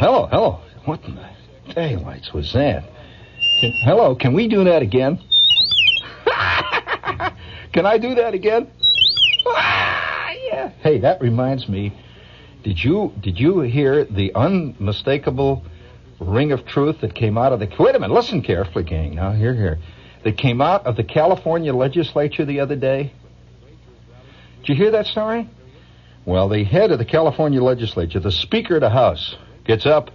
Hello, hello. What in the daylights was that? Hello, can we do that again? can I do that again? Ah, yeah. Hey, that reminds me. Did you did you hear the unmistakable ring of truth that came out of the wait a minute, listen carefully, gang. Now here, here. That came out of the California legislature the other day. Did you hear that story? Well, the head of the California legislature, the Speaker of the House, gets up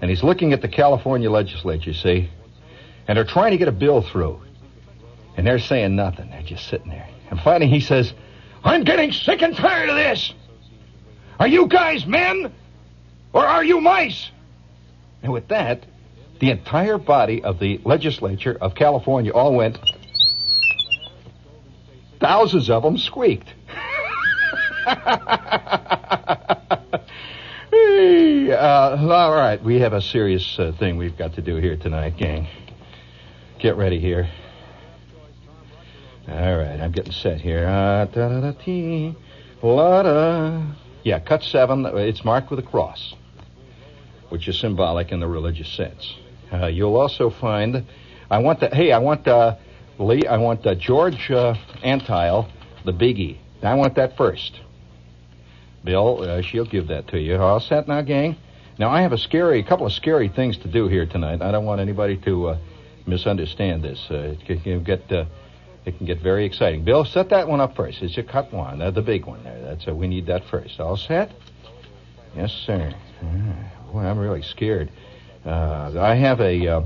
and he's looking at the California legislature, see? And they're trying to get a bill through. And they're saying nothing. They're just sitting there. And finally he says, I'm getting sick and tired of this. Are you guys men? Or are you mice? And with that, the entire body of the legislature of California all went. Thousands of them squeaked. Uh, all right, we have a serious uh, thing we've got to do here tonight, gang. Get ready here. All right, I'm getting set here. Uh. Yeah, cut seven. It's marked with a cross, which is symbolic in the religious sense. Uh, you'll also find. I want the. Hey, I want uh, Lee. I want uh, George uh, Antheil, the biggie. I want that first. Bill, uh, she'll give that to you. All set now, gang? Now, I have a scary, a couple of scary things to do here tonight. I don't want anybody to uh, misunderstand this. Uh, it can get, uh, it can get very exciting. Bill, set that one up first. It's your cut one, uh, the big one there. That's uh, we need that first. All set? Yes, sir. Ah, boy, I'm really scared. Uh, I have a. Uh,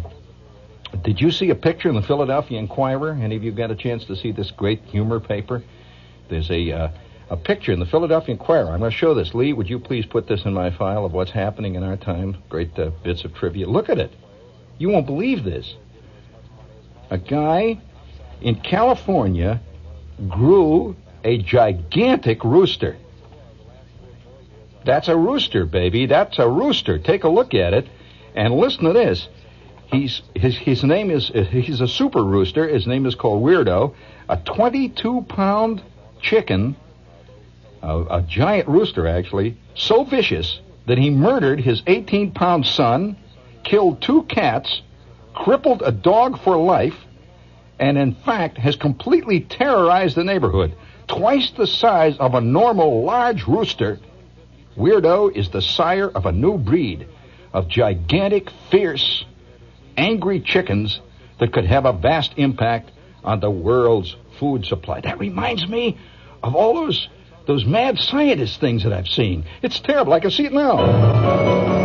did you see a picture in the Philadelphia Inquirer? Any of you got a chance to see this great humor paper? There's a uh, a picture in the Philadelphia Inquirer. I'm going to show this. Lee, would you please put this in my file of what's happening in our time? Great uh, bits of trivia. Look at it. You won't believe this. A guy in California grew a gigantic rooster. That's a rooster, baby. That's a rooster. Take a look at it and listen to this. He's his his name is he's a super rooster. His name is called Weirdo. A 22 pound chicken a, a giant rooster actually, so vicious that he murdered his 18 pound son, killed two cats, crippled a dog for life, and in fact has completely terrorized the neighborhood. Twice the size of a normal large rooster, Weirdo is the sire of a new breed of gigantic, fierce, angry chickens that could have a vast impact on the world's food supply. That reminds me of all those those mad scientist things that I've seen. It's terrible. I can see it now.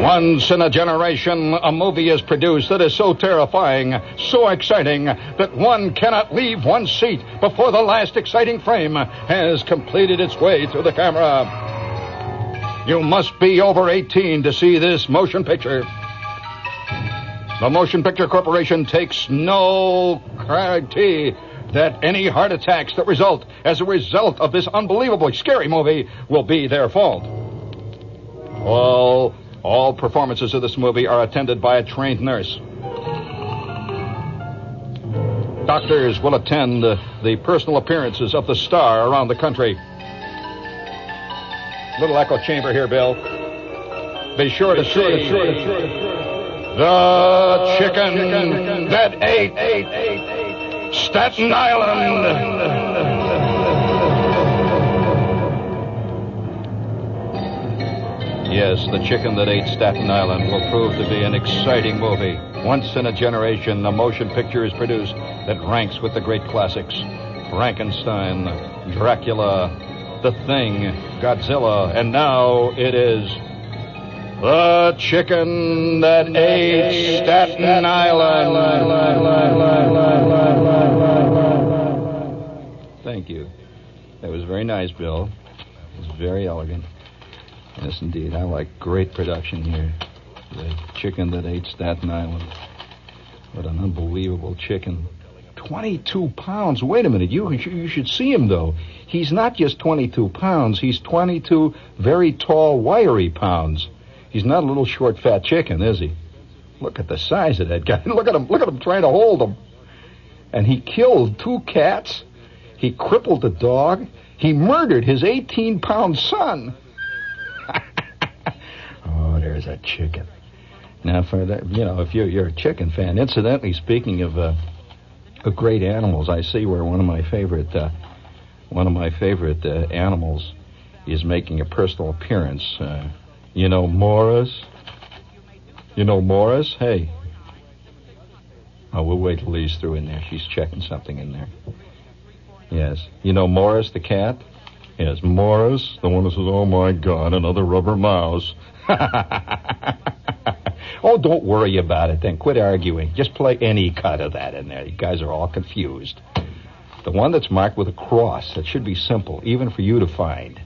Once in a generation, a movie is produced that is so terrifying, so exciting, that one cannot leave one's seat before the last exciting frame has completed its way through the camera. You must be over 18 to see this motion picture. The Motion Picture Corporation takes no guarantee that any heart attacks that result as a result of this unbelievably scary movie will be their fault. All, all performances of this movie are attended by a trained nurse. Doctors will attend the personal appearances of the star around the country. Little echo chamber here, Bill. Be sure to see. The chicken that ate Staten Island. Yes, The Chicken That Ate Staten Island will prove to be an exciting movie. Once in a generation, a motion picture is produced that ranks with the great classics Frankenstein, Dracula, The Thing, Godzilla, and now it is the chicken that ate Staten Island. Thank you. That was very nice, Bill. It was very elegant. Yes, indeed. I like great production here. The chicken that ate Staten Island. What an unbelievable chicken. 22 pounds. Wait a minute. You, you should see him, though. He's not just 22 pounds, he's 22 very tall, wiry pounds. He's not a little short, fat chicken, is he? Look at the size of that guy. Look at him. Look at him trying to hold him. And he killed two cats He crippled the dog. He murdered his 18 pound son. oh, there's a chicken. Now, for that, you know, if you're, you're a chicken fan, incidentally, speaking of, uh, of great animals, I see where one of my favorite, uh, one of my favorite uh, animals is making a personal appearance. You know, Morris. You know, Morris. Hey. Oh, we'll wait till Lee's through in there. She's checking something in there. Yes. You know Morris the cat? Yes, Morris, the one who says, "Oh my God, another rubber mouse." oh, don't worry about it. Then quit arguing. Just play any cut of that in there. You guys are all confused. The one that's marked with a cross. That should be simple, even for you to find.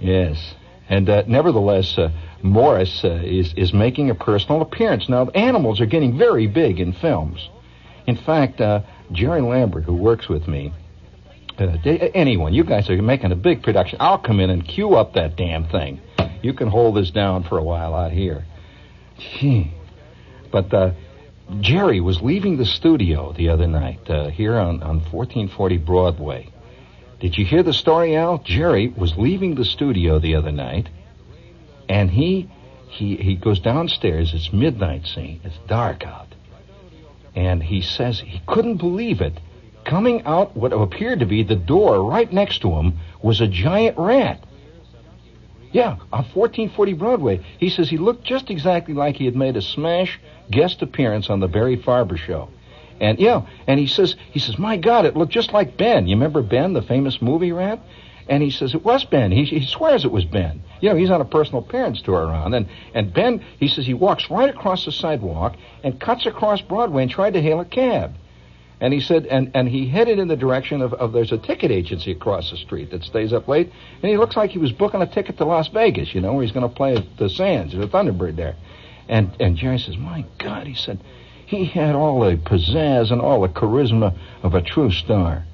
Yes. And uh, nevertheless, uh, Morris uh, is is making a personal appearance. Now, animals are getting very big in films. In fact, uh, Jerry Lambert, who works with me, uh, anyone, you guys are making a big production. I'll come in and cue up that damn thing. You can hold this down for a while out here. Gee. But uh, Jerry was leaving the studio the other night here on, on 1440 Broadway. Did you hear the story, Al? Jerry was leaving the studio the other night, and he he he goes downstairs. It's midnight scene. It's dark out, and he says he couldn't believe it Coming out what appeared to be the door right next to him was a giant rat. Yeah, on 1440 Broadway. He says he looked just exactly like he had made a smash guest appearance on the Barry Farber show. And yeah, and he says he says, "My God, it looked just like Ben. You remember Ben, the famous movie rat?" And he says it was Ben. He, he swears it was Ben. You know, he's on a personal parents tour around, and and Ben, he says he walks right across the sidewalk and cuts across Broadway and tried to hail a cab. And he said, and, and he headed in the direction of, of there's a ticket agency across the street that stays up late, and he looks like he was booking a ticket to Las Vegas, you know, where he's going to play at the Sands, the Thunderbird there. And and Jerry says, my God, he said, he had all the pizzazz and all the charisma of a true star.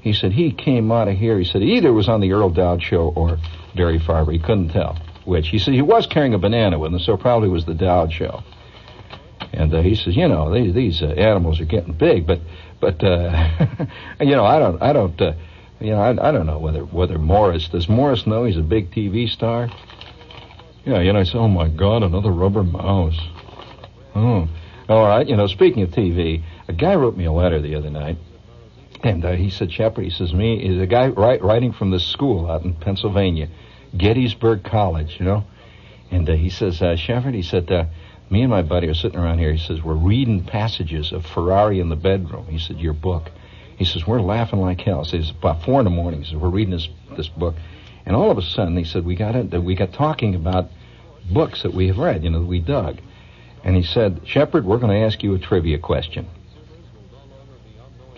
He said he came out of here. He said he either was on the Earl Dowd show or Barry Farber. He couldn't tell which. He said he was carrying a banana with him, so probably was the Dowd show. And uh, he says, you know, these these uh, animals are getting big, but but uh, you know, I don't I don't uh, you know I, I don't know whether whether Morris does Morris know he's a big TV star. Yeah, you know, I said, oh my God, another rubber mouse. Oh, all right. You know, speaking of TV, a guy wrote me a letter the other night, and uh, he said, Shepherd, he says, me is a guy write, writing from this school out in Pennsylvania, Gettysburg College, you know, and uh, he says, uh, Shepherd, he said. Uh, me and my buddy are sitting around here. He says, We're reading passages of Ferrari in the bedroom. He said, Your book. He says, We're laughing like hell. He says, About four in the morning. He says, We're reading this, this book. And all of a sudden, he said, We got, it, that we got talking about books that we have read, you know, that we dug. And he said, Shepherd, we're going to ask you a trivia question.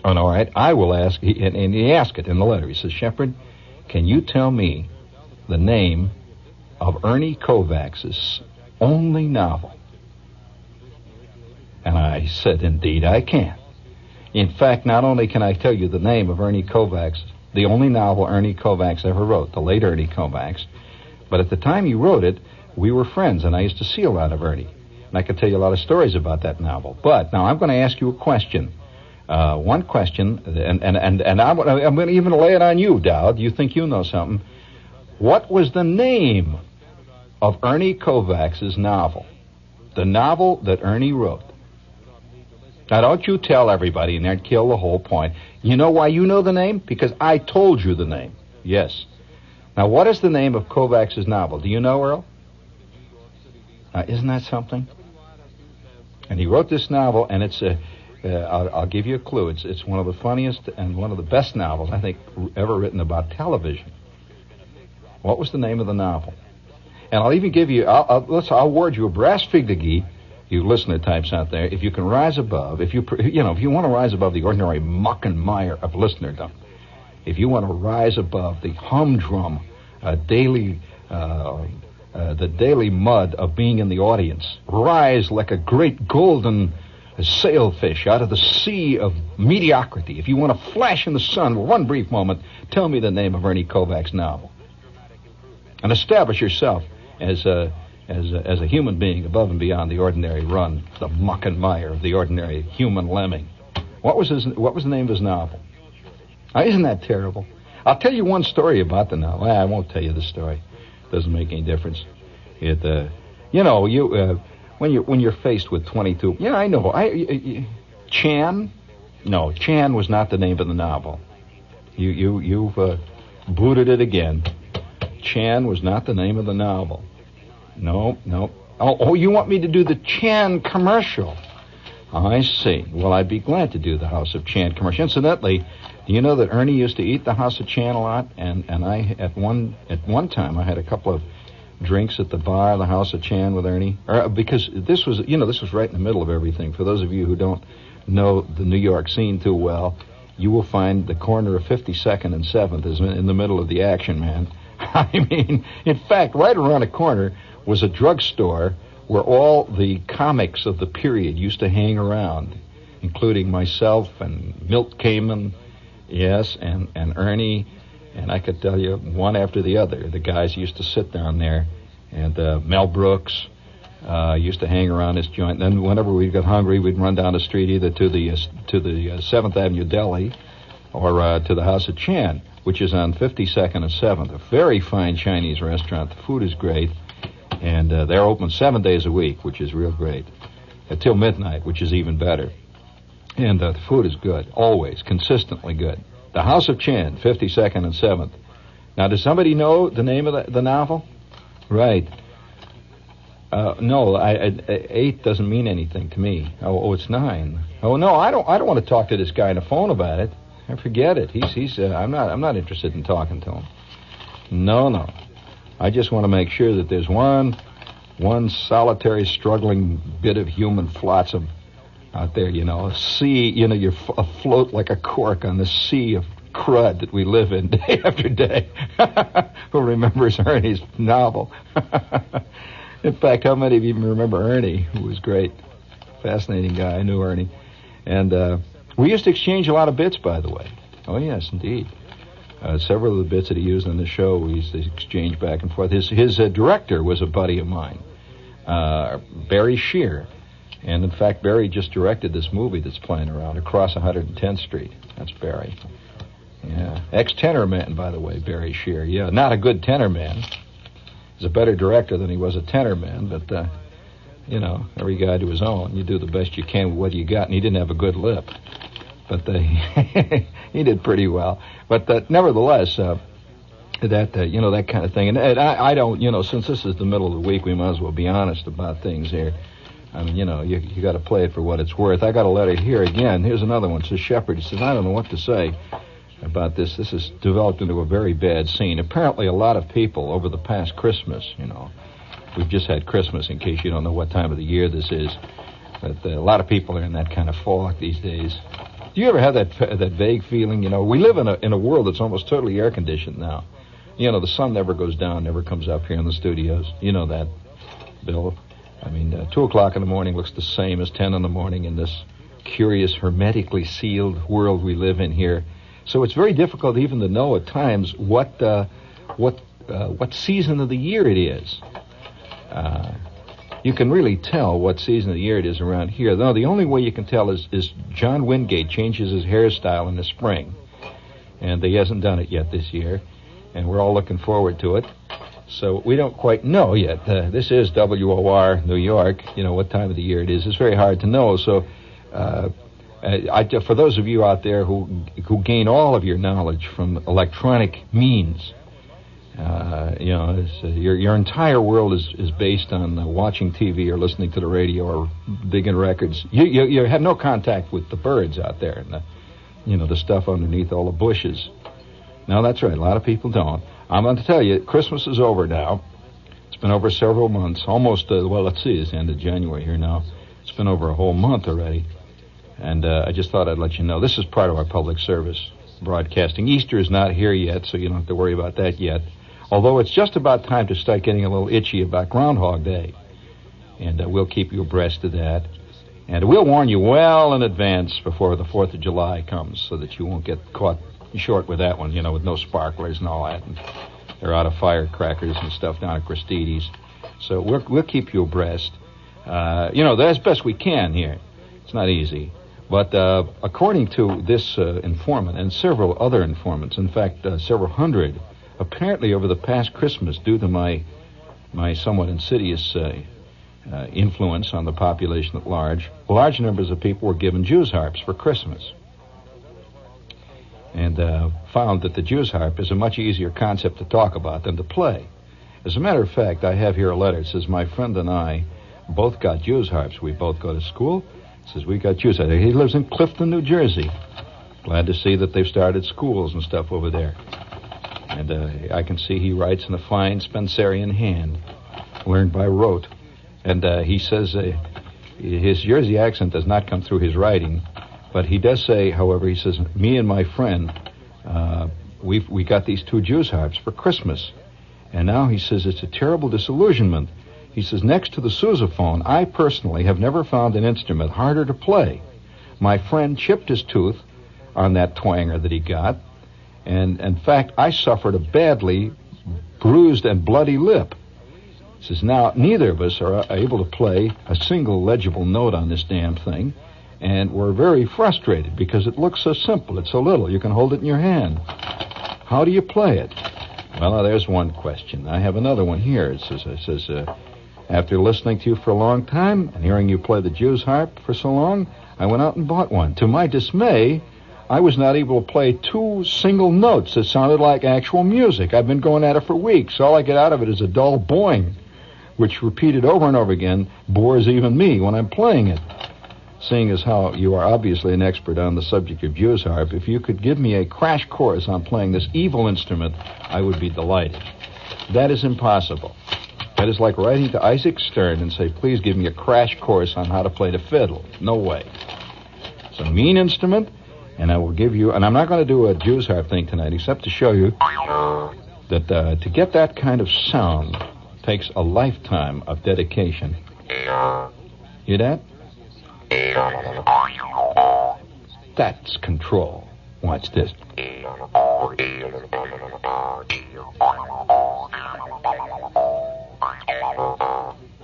Oh, all right. I will ask, and, and he asked it in the letter. He says, Shepherd, can you tell me the name of Ernie Kovacs's only novel? And I said, Indeed, I can. In fact, not only can I tell you the name of Ernie Kovacs, the only novel Ernie Kovacs ever wrote, the late Ernie Kovacs, but at the time he wrote it, we were friends, and I used to see a lot of Ernie. And I could tell you a lot of stories about that novel. But now I'm going to ask you a question. Uh, one question, and, and, and, and I'm, I'm going to even lay it on you, Dowd. You think you know something. What was the name of Ernie Kovacs's novel? The novel that Ernie wrote. Now, don't you tell everybody and then kill the whole point. You know why you know the name? Because I told you the name. Yes. Now, what is the name of Kovacs's novel? Do you know, Earl? Now, isn't that something? And he wrote this novel, and it's a. Uh, I'll, I'll give you a clue. It's it's one of the funniest and one of the best novels I think ever written about television. What was the name of the novel? And I'll even give you. I'll, I'll, let's. I'll award you a brass figurine you listener types out there, if you can rise above, if you you know, if you want to rise above the ordinary muck and mire of listenerdom, if you want to rise above the humdrum uh, daily, uh, uh, the daily mud of being in the audience, rise like a great golden sailfish out of the sea of mediocrity. If you want to flash in the sun for one brief moment, tell me the name of Ernie Kovac's novel, and establish yourself as a as a, as a human being above and beyond the ordinary run, the muck and mire of the ordinary human lemming. What was his? What was the name of his novel? Uh, isn't that terrible? I'll tell you one story about the novel. I won't tell you the story. Doesn't make any difference. It, uh, you know, you uh, when you when you're faced with 22. Yeah, I know. I, I Chan. No, Chan was not the name of the novel. You you you've uh, booted it again. Chan was not the name of the novel. No, no. Oh, oh, you want me to do the Chan commercial? I see. Well, I'd be glad to do the House of Chan commercial. Incidentally, do you know that Ernie used to eat the House of Chan a lot? And and I at one at one time I had a couple of drinks at the bar, the House of Chan with Ernie, or, because this was you know this was right in the middle of everything. For those of you who don't know the New York scene too well, you will find the corner of 52nd and 7th is in the middle of the action, man. I mean, in fact, right around the corner was a drugstore where all the comics of the period used to hang around, including myself and Milt Kamen, yes, and, and Ernie, and I could tell you one after the other. The guys used to sit down there, and uh, Mel Brooks uh, used to hang around this joint. Then, whenever we got hungry, we'd run down the street either to the uh, to the uh, Seventh Avenue Deli or uh, to the House of Chan, which is on 52nd and 7th. A very fine Chinese restaurant. The food is great and uh, they're open seven days a week, which is real great, until midnight, which is even better. And uh, the food is good, always, consistently good. The House of Chan, 52nd and 7th. Now, does somebody know the name of the, the novel? Right. Uh, no, I, I, eight doesn't mean anything to me. Oh, oh, it's nine. Oh no, I don't. I don't want to talk to this guy on the phone about it. I forget it. He's he's. Uh, I'm not. I'm not interested in talking to him. No, no. I just want to make sure that there's one, one solitary struggling bit of human flotsam out there, you know, a sea, you know, you're afloat like a cork on the sea of crud that we live in day after day. Who remembers Ernie's novel? in fact, how many of you remember Ernie, who was great? Fascinating guy. I knew Ernie. And uh, we used to exchange a lot of bits, by the way. Oh, yes, indeed. Uh, several of the bits that he used on the show, we used to exchange back and forth. His his uh, director was a buddy of mine, uh, Barry Shear, and in fact, Barry just directed this movie that's playing around across 110th Street. That's Barry. Yeah, ex tenor man, by the way, Barry Shear. Yeah, not a good tenor man. He's a better director than he was a tenor man, but uh, you know, every guy to his own. You do the best you can with what you got, and he didn't have a good lip but uh, he did pretty well. But uh, nevertheless, uh, that uh, you know that kind of thing, and, and I, I don't, you know, since this is the middle of the week, we might as well be honest about things here. I mean, you know, you you got to play it for what it's worth. I got a letter here again. Here's another one. It says Shepherd. He says, I don't know what to say about this. This has developed into a very bad scene. Apparently, a lot of people over the past Christmas, you know, we've just had Christmas. In case you don't know what time of the year this is, but uh, a lot of people are in that kind of fog these days. Do you ever have that that vague feeling? You know, we live in a in a world that's almost totally air conditioned now. You know, the sun never goes down, never comes up here in the studios. You know that, Bill. I mean, uh, two o'clock in the morning looks the same as ten in the morning in this curious, hermetically sealed world we live in here. So it's very difficult even to know at times what uh, what uh, what season of the year it is. Uh, you can really tell what season of the year it is around here. Though the only way you can tell is, is John Wingate changes his hairstyle in the spring. And he hasn't done it yet this year. And we're all looking forward to it. So we don't quite know yet. Uh, this is WOR New York. You know what time of the year it is. It's very hard to know. So uh, I, for those of you out there who who gain all of your knowledge from electronic means, uh, you know, uh, your your entire world is is based on uh, watching TV or listening to the radio or digging records. You, you you have no contact with the birds out there and the, you know, the stuff underneath all the bushes. No, that's right. A lot of people don't. I'm going to tell you, Christmas is over now. It's been over several months, almost. Uh, well, let's see, it's the end of January here now. It's been over a whole month already, and uh, I just thought I'd let you know this is part of our public service broadcasting. Easter is not here yet, so you don't have to worry about that yet. Although it's just about time to start getting a little itchy about Groundhog Day. And uh, we'll keep you abreast of that. And we'll warn you well in advance before the 4th of July comes so that you won't get caught short with that one, you know, with no sparklers and all that. And they're out of firecrackers and stuff down at Christides. So we'll, we'll keep you abreast. Uh, you know, as best we can here. It's not easy. But uh, according to this uh, informant and several other informants, in fact, uh, several hundred, apparently over the past Christmas, due to my my somewhat insidious uh, uh, influence on the population at large, large numbers of people were given Jew's harps for Christmas. And uh, found that the Jew's harp is a much easier concept to talk about than to play. As a matter of fact, I have here a letter. It says, My friend and I both got Jew's harps. We both go to school. It says, We got Jew's harps. He lives in Clifton, New Jersey. Glad to see that they've started schools and stuff over there. And uh, I can see he writes in a fine Spencerian hand, learned by rote. And uh, he says uh, his Jersey accent does not come through his writing, but he does say, however, he says, "Me and my friend, uh, we we got these two Jew's harps for Christmas, and now he says it's a terrible disillusionment." He says, next to the sousaphone, I personally have never found an instrument harder to play. My friend chipped his tooth on that twanger that he got, and in fact, I suffered a badly bruised and bloody lip. He says, now, neither of us are able to play a single legible note on this damn thing, and we're very frustrated because it looks so simple. It's so little. You can hold it in your hand. How do you play it? Well, there's one question. I have another one here. It says, it says uh, after listening to you for a long time and hearing you play the Jew's harp for so long, I went out and bought one. To my dismay, I was not able to play two single notes that sounded like actual music. I've been going at it for weeks. All I get out of it is a dull boing which repeated over and over again bores even me when I'm playing it. Seeing as how you are obviously an expert on the subject of Jew's harp, if you could give me a crash course on playing this evil instrument, I would be delighted. That is impossible. That is like writing to Isaac Stern and say, please give me a crash course on how to play the fiddle. No way. It's a mean instrument, and I will give you, and I'm not going to do a Jew's harp thing tonight except to show you that uh, to get that kind of sound takes a lifetime of dedication. Hear that? That's control. Watch this.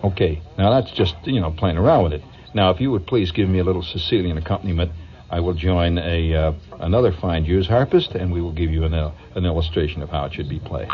Okay, now that's just, you know, playing around with it. Now, if you would please give me a little Sicilian accompaniment, I will join a uh, another fine Jew's harpist, and we will give you an, uh, an illustration of how it should be played.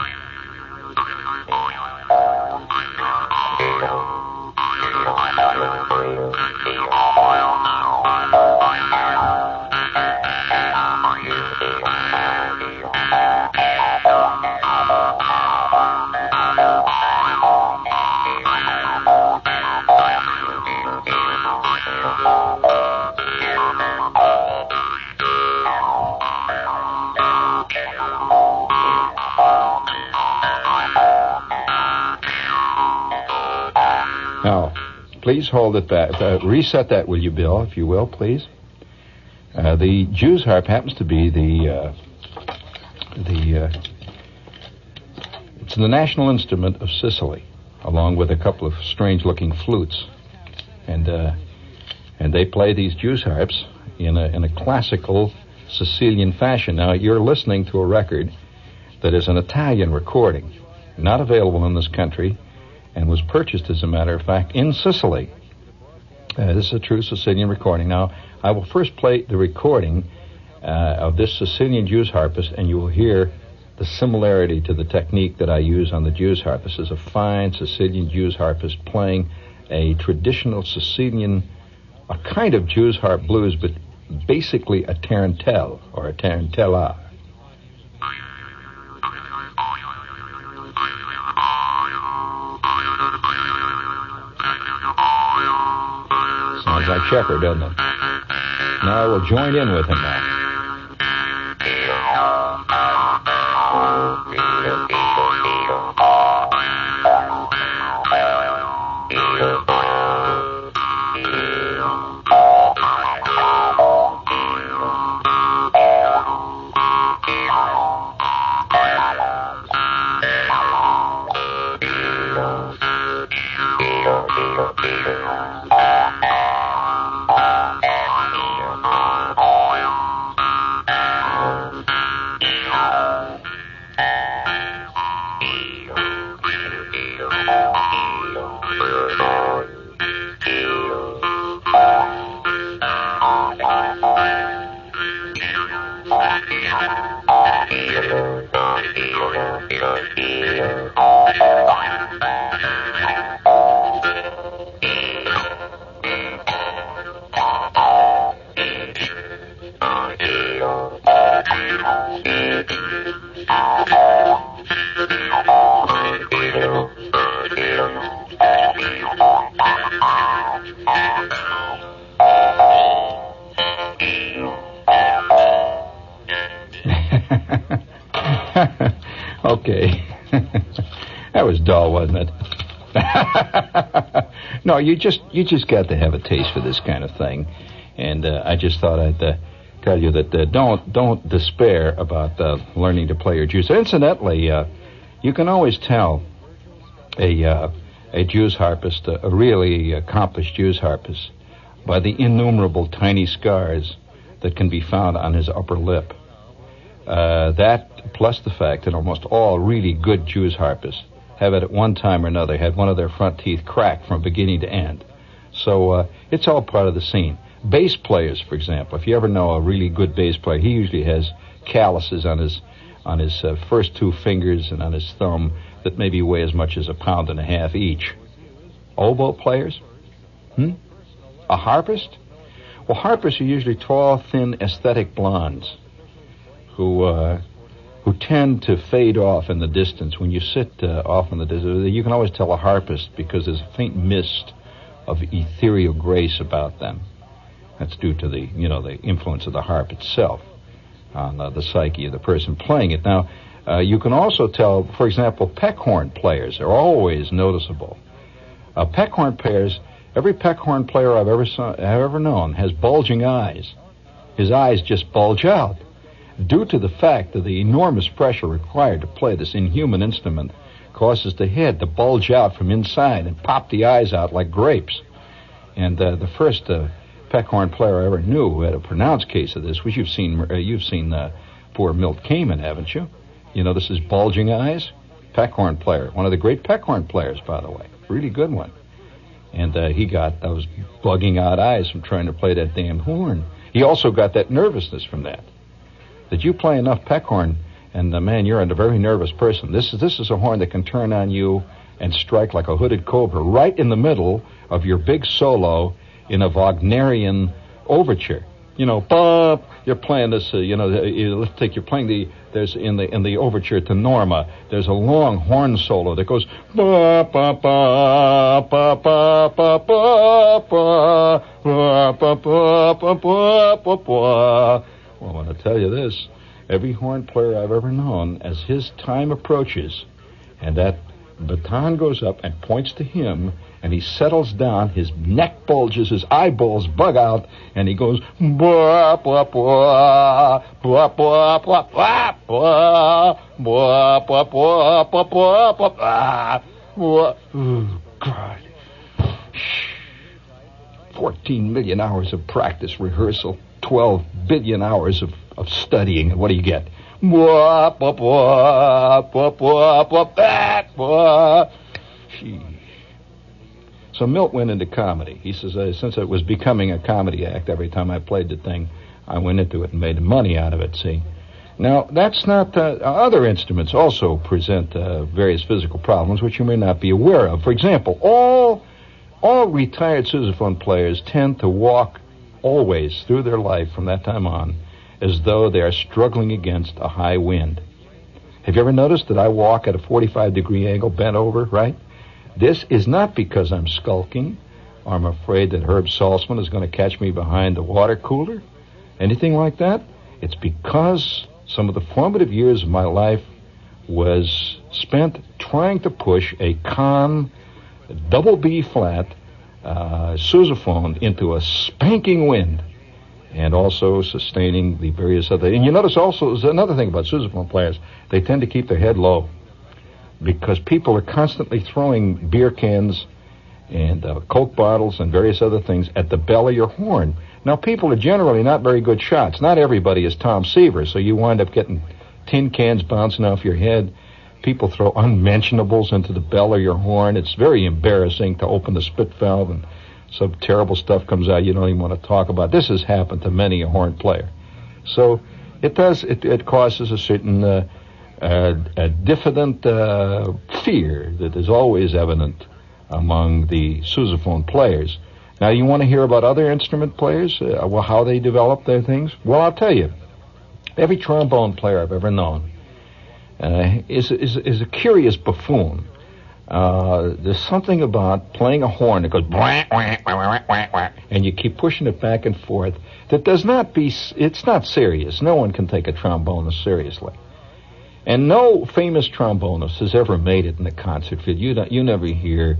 Please hold it back. Uh, reset that, will you, Bill, if you will, please? Uh, the Jew's harp happens to be the uh, the uh, it's the national instrument of Sicily, along with a couple of strange-looking flutes, and uh, and they play these Jew's harps in a in a classical Sicilian fashion. Now you're listening to a record that is an Italian recording, not available in this country and was purchased, as a matter of fact, in Sicily. Uh, this is a true Sicilian recording. Now, I will first play the recording uh, of this Sicilian Jew's harpist, and you will hear the similarity to the technique that I use on the Jew's harp. This is a fine Sicilian Jew's harpist playing a traditional Sicilian, a kind of Jew's harp blues, but basically a tarantelle or a tarantella. Shepherd, doesn't it? Now I will join in with him now. okay. that was dull, wasn't it? no, you just you just got to have a taste for this kind of thing, and uh, I just thought I'd uh, tell you that uh, don't don't despair about uh, learning to play your Jews. Incidentally, uh, you can always tell a uh, a Jew's harpist, a really accomplished Jew's harpist, by the innumerable tiny scars that can be found on his upper lip. Uh, that, plus the fact that almost all really good Jew's harpists have at one time or another had one of their front teeth cracked from beginning to end. So uh, it's all part of the scene. Bass players, for example, if you ever know a really good bass player, he usually has calluses on his on his uh, first two fingers and on his thumb that maybe weigh as much as a pound and a half each. Oboe players? Hmm? A harpist? Well, harpists are usually tall, thin, aesthetic blondes who uh, who tend to fade off in the distance. When you sit uh, off in the distance, you can always tell a harpist because there's a faint mist of ethereal grace about them. That's due to the you know the influence of the harp itself on uh, the psyche of the person playing it. Now, uh, you can also tell, for example, peckhorn players are always noticeable. Uh, peckhorn players, every peckhorn player I've ever saw, have ever known has bulging eyes. His eyes just bulge out due to the fact that the enormous pressure required to play this inhuman instrument causes the head to bulge out from inside and pop the eyes out like grapes. And uh, the first uh, peckhorn player I ever knew who had a pronounced case of this was you've seen uh, you've seen uh, poor Milt Kamen, haven't you? You know this is bulging eyes. Peckhorn player, one of the great peckhorn players, by the way, really good one. And uh, he got those bugging out eyes from trying to play that damn horn. He also got that nervousness from that that you play enough peckhorn, and uh, man, you're a very nervous person. This is this is a horn that can turn on you and strike like a hooded cobra right in the middle of your big solo in a Wagnerian overture. You know, bop, you're playing this. Uh, you know, let's take you're playing the there's in the in the overture to Norma. There's a long horn solo that goes ba ba ba ba ba ba ba ba ba ba ba ba ba ba well, I want to tell you this. Every horn player I've ever known, as his time approaches, and that baton goes up and points to him, and he settles down, his neck bulges, his eyeballs bug out, and he goes, blah, blah, blah, blah, blah, blah, blah, blah, blah, blah, blah, blah, blah, blah, blah. Oh, God. 14 million hours of practice rehearsal. 12 billion hours of, of studying. what do you get? So Milt went into comedy. He says, uh, since it was becoming a comedy act every time I played the thing, I went into it and made money out of it, see? Now, that's not, uh, other instruments also present uh, various physical problems which you may not be aware of. For example, all, all retired sousaphone players tend to walk always through their life from that time on as though they are struggling against a high wind. Have you ever noticed that I walk at a 45 degree angle bent over, right? This is not because I'm skulking or I'm afraid that Herb Saltzman is going to catch me behind the water cooler, anything like that. It's because some of the formative years of my life was spent trying to push a Conn double B flat uh, sousaphone into a spanking wind and also sustaining the various other. And you notice also there's another thing about sousaphone players; they tend to keep their head low because people are constantly throwing beer cans and uh, Coke bottles and various other things at the bell of your horn. Now, people are generally not very good shots. Not everybody is Tom Seaver, so you wind up getting tin cans bouncing off your head. People throw unmentionables into the bell of your horn. It's very embarrassing to open the spit valve and some terrible stuff comes out you don't even want to talk about. This has happened to many a horn player. So it does, it, it causes a certain uh, uh, a diffident uh, fear that is always evident among the sousaphone players. Now, you want to hear about other instrument players, uh, well, how they develop their things? Well, I'll tell you. Every trombone player I've ever known is, is, is a curious buffoon. Uh, there's something about playing a horn that goes wah, wah, wah, and you keep pushing it back and forth that does not be it's not serious. No one can take a trombonist seriously. And no famous trombonist has ever made it in the concert field. You don't, you never hear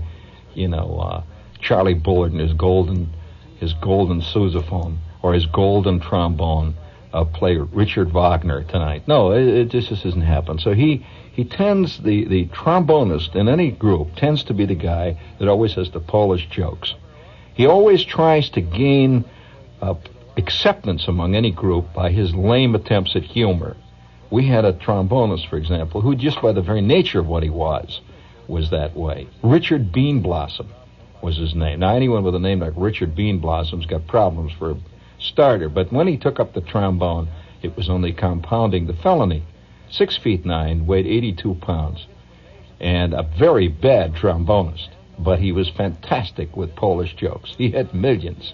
you know uh, charlie bullard and his golden his golden sousaphone or his golden trombone uh, play richard wagner tonight no it, it just, just doesn't happen so he he tends the the trombonist in any group tends to be the guy that always has the Polish jokes. He always tries to gain uh, acceptance among any group by his lame attempts at humor. We had a trombonist, for example, who just by the very nature of what he was, was that way. Richard Bean Blossom was his name. Now, anyone with a name like Richard Bean Blossom's got problems for starter, but when he took up the trombone, it was only compounding the felony six feet nine, weighed 82 pounds, and a very bad trombonist. But he was fantastic with Polish jokes. He had millions.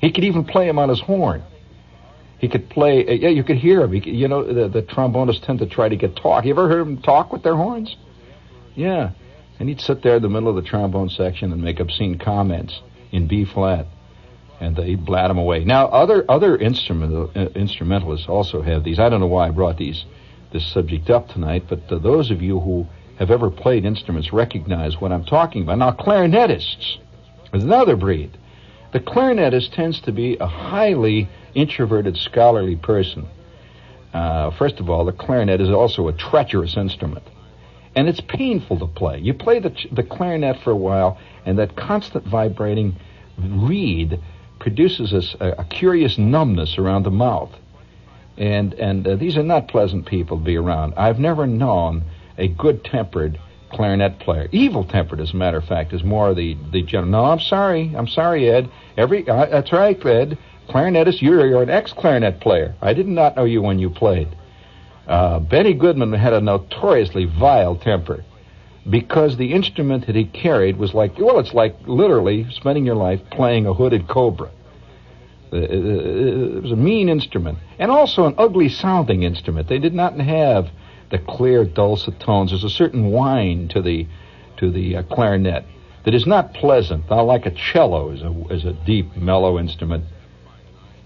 He could even play them on his horn. He could play. Uh, yeah, you could hear him. Could, you know, the, the trombonists tend to try to get talk. You ever heard them talk with their horns? Yeah, and he'd sit there in the middle of the trombone section and make obscene comments in B flat, and they blat them away. Now, other other instrumental uh, instrumentalists also have these. I don't know why I brought these this subject up tonight, but uh, those of you who have ever played instruments recognize what I'm talking about. Now, clarinetists is another breed. The clarinetist tends to be a highly introverted, scholarly person. Uh, first of all, the clarinet is also a treacherous instrument, and it's painful to play. You play the, the clarinet for a while, and that constant vibrating reed produces a, a curious numbness around the mouth and and uh, these are not pleasant people to be around. I've never known a good-tempered clarinet player. Evil-tempered, as a matter of fact, is more the the general. No, I'm sorry, I'm sorry, Ed. Every uh, that's right, Ed. Clarinetist, you're, you're an ex-clarinet player. I did not know you when you played. Uh, Benny Goodman had a notoriously vile temper because the instrument that he carried was like, well, it's like literally spending your life playing a hooded cobra. Uh, uh, it was a mean instrument, and also an ugly sounding instrument. They did not have the clear, dulcet tones. There's a certain whine to the to the uh, clarinet that is not pleasant. Not like a cello is a is a deep, mellow instrument.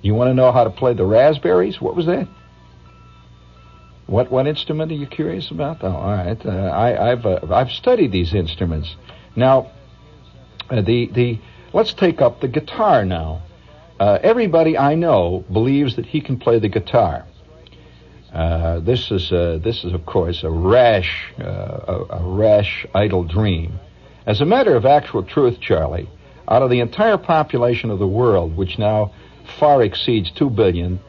You want to know how to play the raspberries? What was that? What what instrument are you curious about? Oh, all right. Uh, I, have uh, I've studied these instruments. Now, uh, the the let's take up the guitar now. Uh, everybody I know believes that he can play the guitar. Uh, this is uh, this is of course a rash a, a, rash idle dream. As a matter of actual truth, Charlie, out of the entire population of the world, which now far exceeds two billion,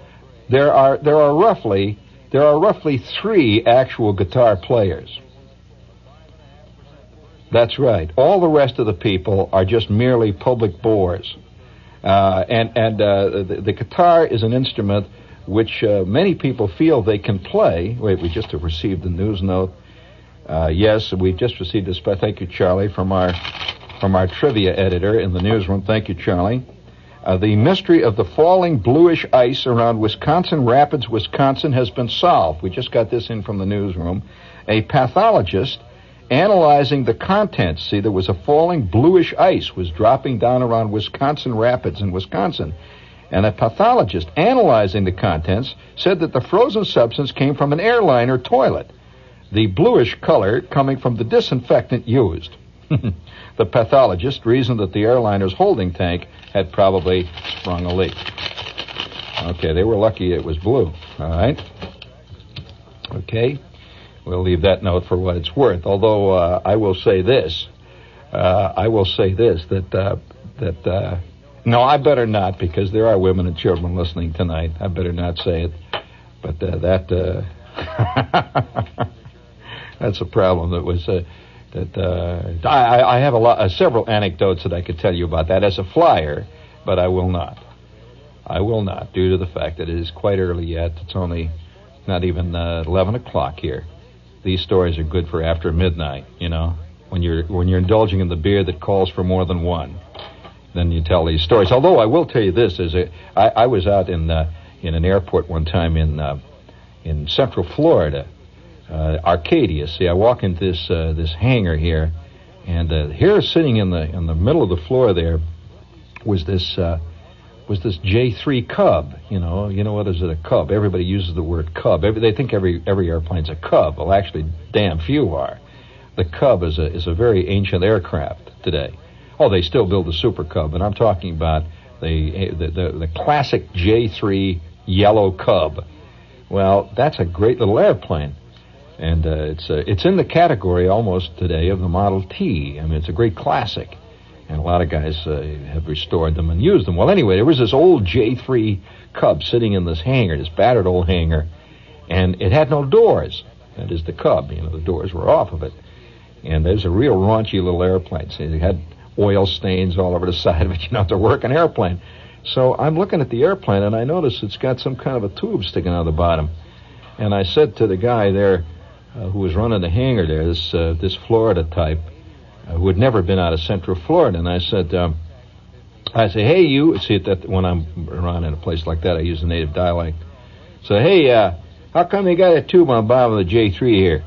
there are there are roughly there are roughly three actual guitar players. That's right. All the rest of the people are just merely public bores. Uh, and and uh, the, the, guitar is an instrument which uh, many people feel they can play. Wait, we just have received the news note. Uh, yes, we've just received this. Thank you, Charlie, from our from our trivia editor in the newsroom. Thank you, Charlie. Uh, the mystery of the falling bluish ice around Wisconsin Rapids, Wisconsin, has been solved. We just got this in from the newsroom. A pathologist analyzing the contents. See, there was a falling bluish ice was dropping down around Wisconsin Rapids in Wisconsin. And a pathologist analyzing the contents said that the frozen substance came from an airliner toilet. The bluish color coming from the disinfectant used. the pathologist reasoned that the airliner's holding tank had probably sprung a leak. Okay, they were lucky it was blue. All right. Okay. We'll leave that note for what it's worth. Although uh, I will say this, uh, I will say this that uh, that uh, no, I better not because there are women and children listening tonight. I better not say it, but uh, that uh, that's a problem that was. That uh, I, I have a lot, uh, several anecdotes that I could tell you about that as a flyer, but I will not. I will not, due to the fact that it is quite early yet. It's only not even uh, 11 o'clock here. These stories are good for after midnight, you know, when you're when you're indulging in the beer that calls for more than one. Then you tell these stories. Although I will tell you this: is a, I, I was out in uh, in an airport one time in uh, in Central Florida, uh, Arcadia. See, I walk into this uh, this hangar here, and uh, here, sitting in the in the middle of the floor, there was this uh, was this J3 Cub. You know, you know what is it? A Cub. Everybody uses the word Cub. Every, they think every every airplane's a Cub. Well, actually, damn few are. The Cub is a is a very ancient aircraft today. Oh, they still build the Super Cub, and I'm talking about the the the, the classic J3 yellow Cub. Well, that's a great little airplane and uh, it's uh, it's in the category almost today of the Model T. I mean, it's a great classic, and a lot of guys uh, have restored them and used them. Well, anyway, there was this old J3 Cub sitting in this hangar, this battered old hangar, and it had no doors. That is the Cub. You know, the doors were off of it, and there's a real raunchy little airplane. See, it had oil stains all over the side of it. You know, to work an airplane. So I'm looking at the airplane, and I notice it's got some kind of a tube sticking out of the bottom. And I said to the guy there, uh, who was running the hangar there, this uh, this Florida type, uh, who had never been out of Central Florida, and I said, um, I say, hey, you. See that when I'm around in a place like that, I use the native dialect. So, hey, uh, how come you got a tube on the bottom of the J3 here?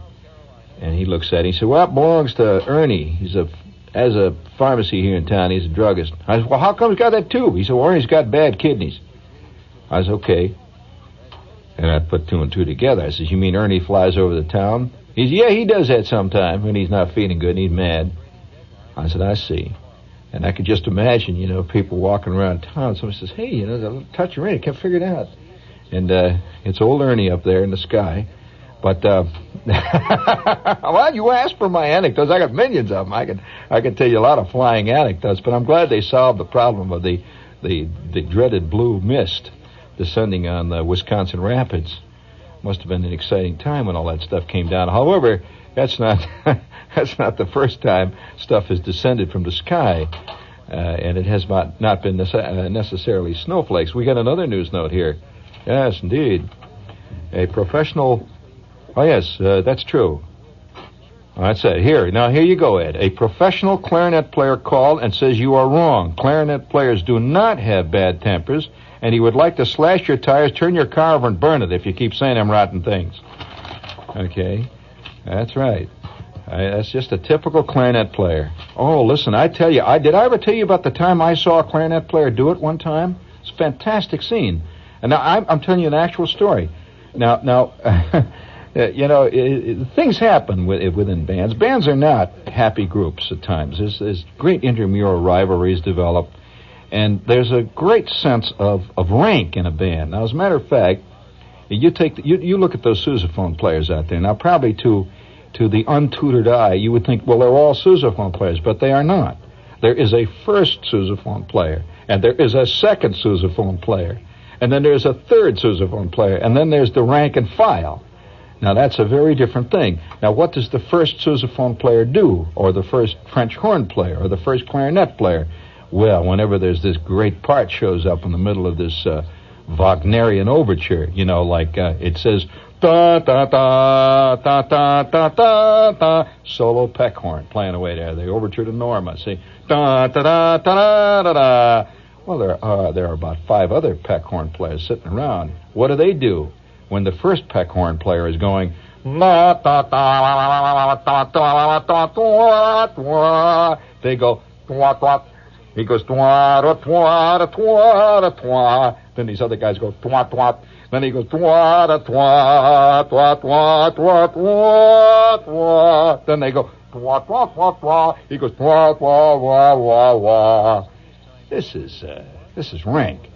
And he looks at it. He said, well, it belongs to Ernie. He's a has a pharmacy here in town. He's a druggist. I said, well, how come he's got that tube? He said, well, Ernie's got bad kidneys. I said, okay. And I put two and two together. I says, You mean Ernie flies over the town? He said, Yeah, he does that sometime when he's not feeling good and he's mad. I said, I see. And I could just imagine, you know, people walking around town. Someone says, Hey, you know, the touch of Ernie, can't figure it out. And uh, it's old Ernie up there in the sky. But uh, well, you asked for my anecdotes. I got millions of them. I can I can tell you a lot of flying anecdotes. But I'm glad they solved the problem of the the, the dreaded blue mist descending on the Wisconsin Rapids. Must have been an exciting time when all that stuff came down. However, that's not that's not the first time stuff has descended from the sky, uh, and it has not not been uh, necessarily snowflakes. We got another news note here. Yes, indeed, a professional. Oh yes, uh, that's true. That's it. Here, now here you go, Ed. A professional clarinet player called and says you are wrong. Clarinet players do not have bad tempers and he would like to slash your tires, turn your car over, and burn it if you keep saying them rotten things. Okay? That's right. I, that's just a typical clarinet player. Oh, listen, I tell you, I did I ever tell you about the time I saw a clarinet player do it one time? It's a fantastic scene. And now I'm, I'm telling you an actual story. Now, now, uh, you know, it, it, things happen with, within bands. Bands are not happy groups at times. There's, there's great intramural rivalries develop and there's a great sense of, of rank in a band. Now, as a matter of fact, you take the, you, you look at those sousaphone players out there. Now, probably to to the untutored eye, you would think, well, they're all sousaphone players, but they are not. There is a first sousaphone player, and there is a second sousaphone player, and then there's a third sousaphone player, and then there's the rank and file. Now that's a very different thing. Now what does the first sousaphone player do, or the first French horn player, or the first clarinet player? Well, whenever there's this great part shows up in the middle of this uh, Wagnerian overture, you know, like uh, it says da da da da da da da da solo peck horn playing away there. The overture to Norma. See da da da da da da. Well, there are there are about five other peck horn players sitting around. What do they do when the first peck horn player is going? They go he goes, twa, da, twa, da, twa, da, twa. Then these other guys go, twa, twa. Then he goes, twa, da, twa, twa, twa, twa, twa, twa. Then they go, twa, twa, twa, twa. He goes, twa, twa, wah, wah, wah. This is, uh, this is rank.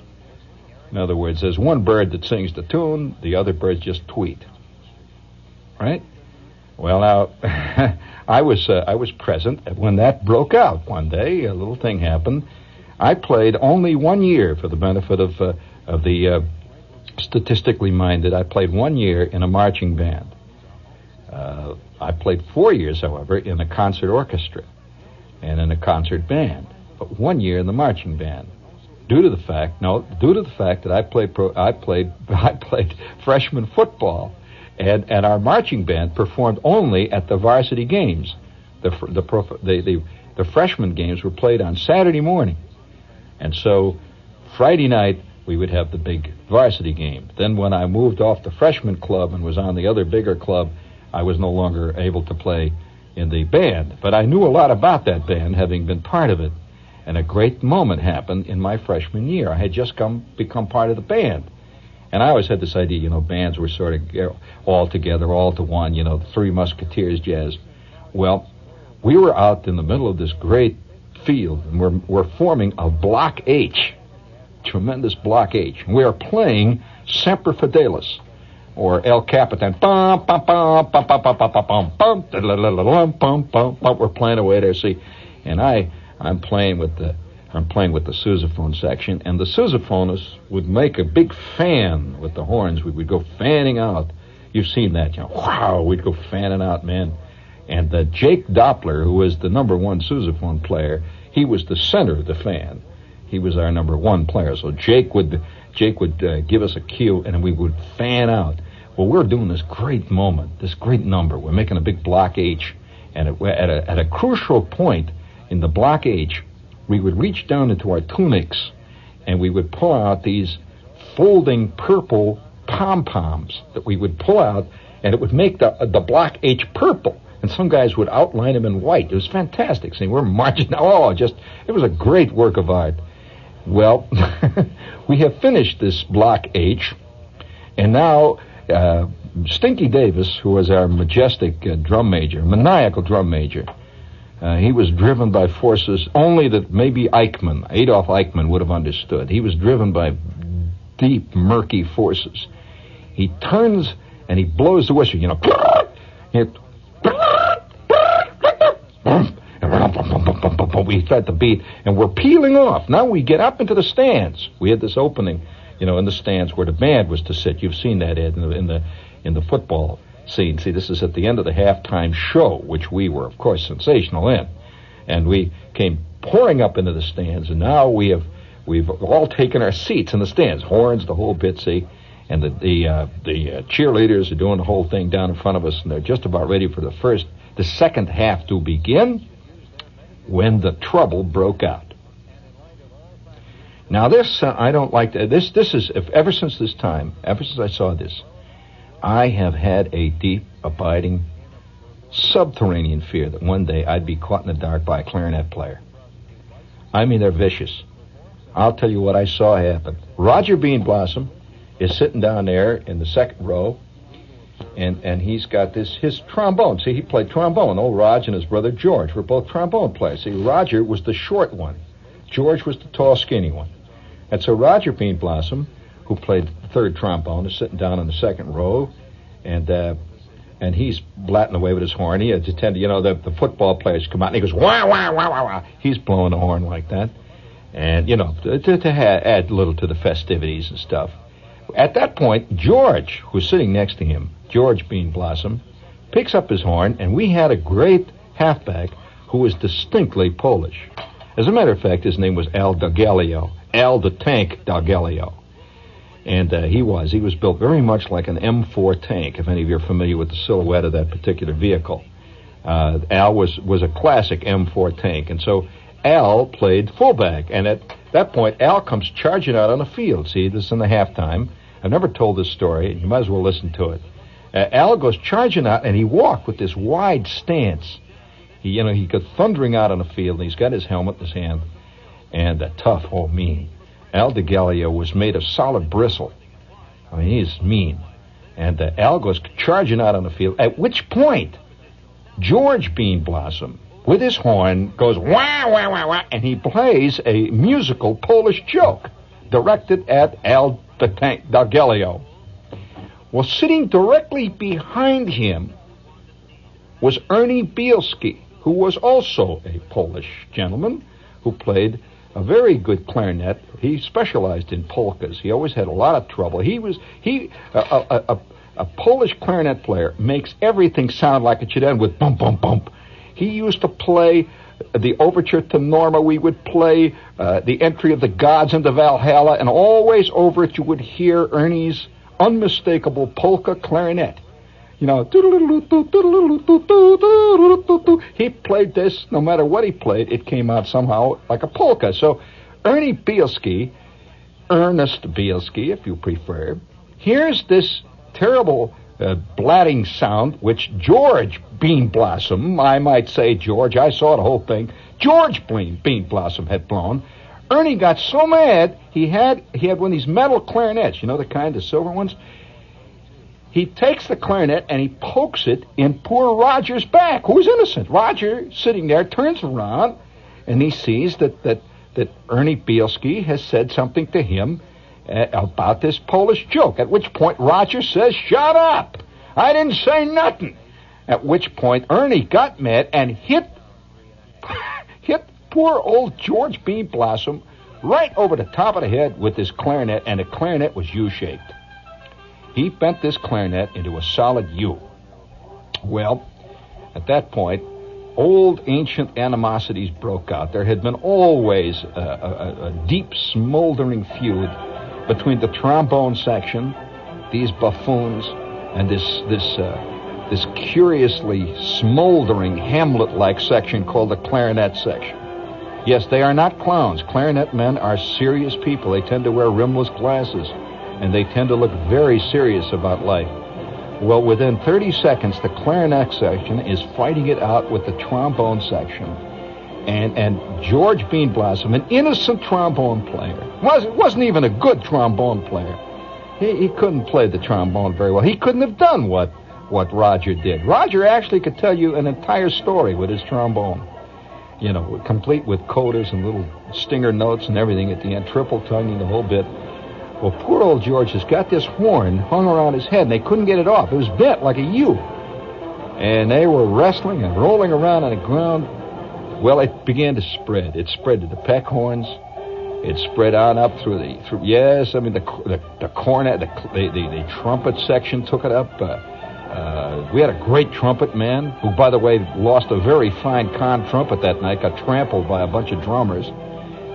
In other words, there's one bird that sings the tune, the other birds just tweet. Right? Well, now, I was uh, I was present when that broke out one day. A little thing happened. I played only one year for the benefit of uh, of the uh, statistically minded. I played one year in a marching band. Uh, I played four years, however, in a concert orchestra and in a concert band, but one year in the marching band. Due to the fact, no, due to the fact that I played, pro, I played, I played freshman football, and and our marching band performed only at the varsity games. The the the, the, the freshman games were played on Saturday morning, and so Friday night we would have the big varsity game. Then when I moved off the freshman club and was on the other bigger club, I was no longer able to play in the band. But I knew a lot about that band, having been part of it. And a great moment happened in my freshman year. I had just come become part of the band. And I always had this idea, you know, bands were sort of all together, all to one, you know, the Three Musketeers jazz. Well, we were out in the middle of this great field, and we're, we're forming a Block H, tremendous Block H. We are playing Semper Fidelis or El Capitan. We're playing away there, see, and I I'm playing with the I'm playing with the sousaphone section, and the sousaphonist would make a big fan with the horns. We would go fanning out. You've seen that, you know? Wow, we'd go fanning out, man. And the Jake Doppler, who was the number one sousaphone player, he was the center of the fan. He was our number one player. So Jake would Jake would uh, give us a cue, and we would fan out. Well, we're doing this great moment, this great number. We're making a big block H, and at a, at a crucial point in the block H, we would reach down into our tunics, and we would pull out these folding purple pom poms that we would pull out, and it would make the the block H purple. And some guys would outline them in white. It was fantastic. See, we're marching. Oh, just it was a great work of art. Well, we have finished this block H, and now uh, Stinky Davis, who was our majestic uh, drum major, maniacal drum major, uh, he was driven by forces only that maybe Eichmann, Adolf Eichmann, would have understood. He was driven by deep, murky forces. He turns and he blows the whistle, you know. It, we start the beat, and we're peeling off. Now we get up into the stands. We had this opening, you know, in the stands where the band was to sit. You've seen that Ed in the in the, in the football scene. See, this is at the end of the halftime show, which we were, of course, sensational in, and we came pouring up into the stands, and now we have we've all taken our seats in the stands, horns, the whole bit. See, and the the uh, the uh, cheerleaders are doing the whole thing down in front of us, and they're just about ready for the first, the second half to begin when the trouble broke out. Now this uh, I don't like this this is if, ever since this time ever since I saw this I have had a deep abiding subterranean fear that one day I'd be caught in the dark by a clarinet player. I mean they're vicious. I'll tell you what I saw happen. Roger Bean Blossom is sitting down there in the second row and and he's got this his trombone. See, he played trombone. Old Raj and his brother George were both trombone players. See, Roger was the short one, George was the tall, skinny one, and so Roger Bean Blossom, who played third trombone, is sitting down in the second row, and. Uh, and he's blatting away with his horn. He had to tend to, you know, the, the football players come out and he goes, wah, wah, wah, wah, wah. He's blowing the horn like that. And, you know, to, to ha- add a little to the festivities and stuff. At that point, George, who's sitting next to him, George Bean Blossom, picks up his horn, and we had a great halfback who was distinctly Polish. As a matter of fact, his name was Al D'Agelio, Al the Tank Dargelio. And uh, he was. He was built very much like an M4 tank, if any of you are familiar with the silhouette of that particular vehicle. Uh, Al was, was a classic M4 tank, and so Al played fullback. And at that point, Al comes charging out on the field. See, this is in the halftime. I've never told this story. You might as well listen to it. Uh, Al goes charging out, and he walked with this wide stance. He, you know, he goes thundering out on the field, and he's got his helmet in his hand, and a tough, oh, mean. Al DeGallio was made of solid bristle. I mean, he's mean. And uh, Al goes charging out on the field, at which point, George Bean Blossom, with his horn, goes wah, wah, wah, wah, and he plays a musical Polish joke directed at Al Dargelio. Well, sitting directly behind him was Ernie Bielski, who was also a Polish gentleman who played a very good clarinet. He specialized in polkas. He always had a lot of trouble. He was he a, a, a, a Polish clarinet player makes everything sound like it should end with bump, bump, bump. He used to play the overture to Norma. We would play uh, the entry of the gods into Valhalla, and always over it you would hear Ernie's unmistakable polka clarinet. You know, he played this no matter what he played, it came out somehow like a polka. So Ernie Bielski, Ernest Bielski, if you prefer, hears this terrible uh, blatting sound, which George Bean Blossom, I might say George, I saw the whole thing, George Bean, Bean Blossom had blown. Ernie got so mad he had he had one of these metal clarinets, you know the kind, the silver ones. He takes the clarinet and he pokes it in poor Roger's back, who's innocent. Roger, sitting there, turns around and he sees that that that Ernie Bielski has said something to him uh, about this Polish joke. At which point Roger says, "Shut up! I didn't say nothing." At which point Ernie got mad and hit hit poor old George Bean Blossom right over the top of the head with his clarinet, and the clarinet was U-shaped. He bent this clarinet into a solid U. Well, at that point, old ancient animosities broke out. There had been always a, a, a deep, smoldering feud between the trombone section, these buffoons, and this this uh, this curiously smoldering Hamlet-like section called the clarinet section. Yes, they are not clowns. Clarinet men are serious people. They tend to wear rimless glasses, and they tend to look very serious about life. Well, within 30 seconds, the clarinet section is fighting it out with the trombone section and and George Bean Blossom, an innocent trombone player, was wasn't even a good trombone player. He, he couldn't play the trombone very well. He couldn't have done what what Roger did. Roger actually could tell you an entire story with his trombone. You know, complete with codas and little stinger notes and everything at the end, triple tonguing the whole bit. Well, poor old George has got this horn hung around his head, and they couldn't get it off. It was bent like a U. And they were wrestling and rolling around on the ground well, it began to spread. It spread to the peck horns. It spread on up through the through. Yes, I mean the the, the cornet, the, the, the trumpet section took it up. Uh, uh, we had a great trumpet man who, by the way, lost a very fine Conn trumpet that night. Got trampled by a bunch of drummers.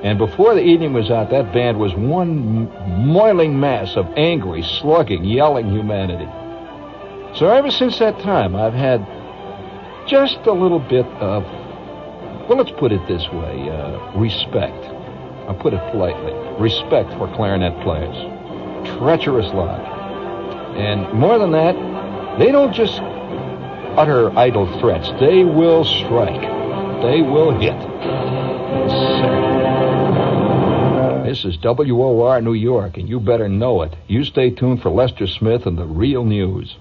And before the evening was out, that band was one moiling mass of angry, slugging, yelling humanity. So ever since that time, I've had just a little bit of well, let's put it this way uh, respect. I'll put it politely respect for clarinet players. Treacherous lot. And more than that, they don't just utter idle threats, they will strike, they will hit. This is WOR New York, and you better know it. You stay tuned for Lester Smith and the real news.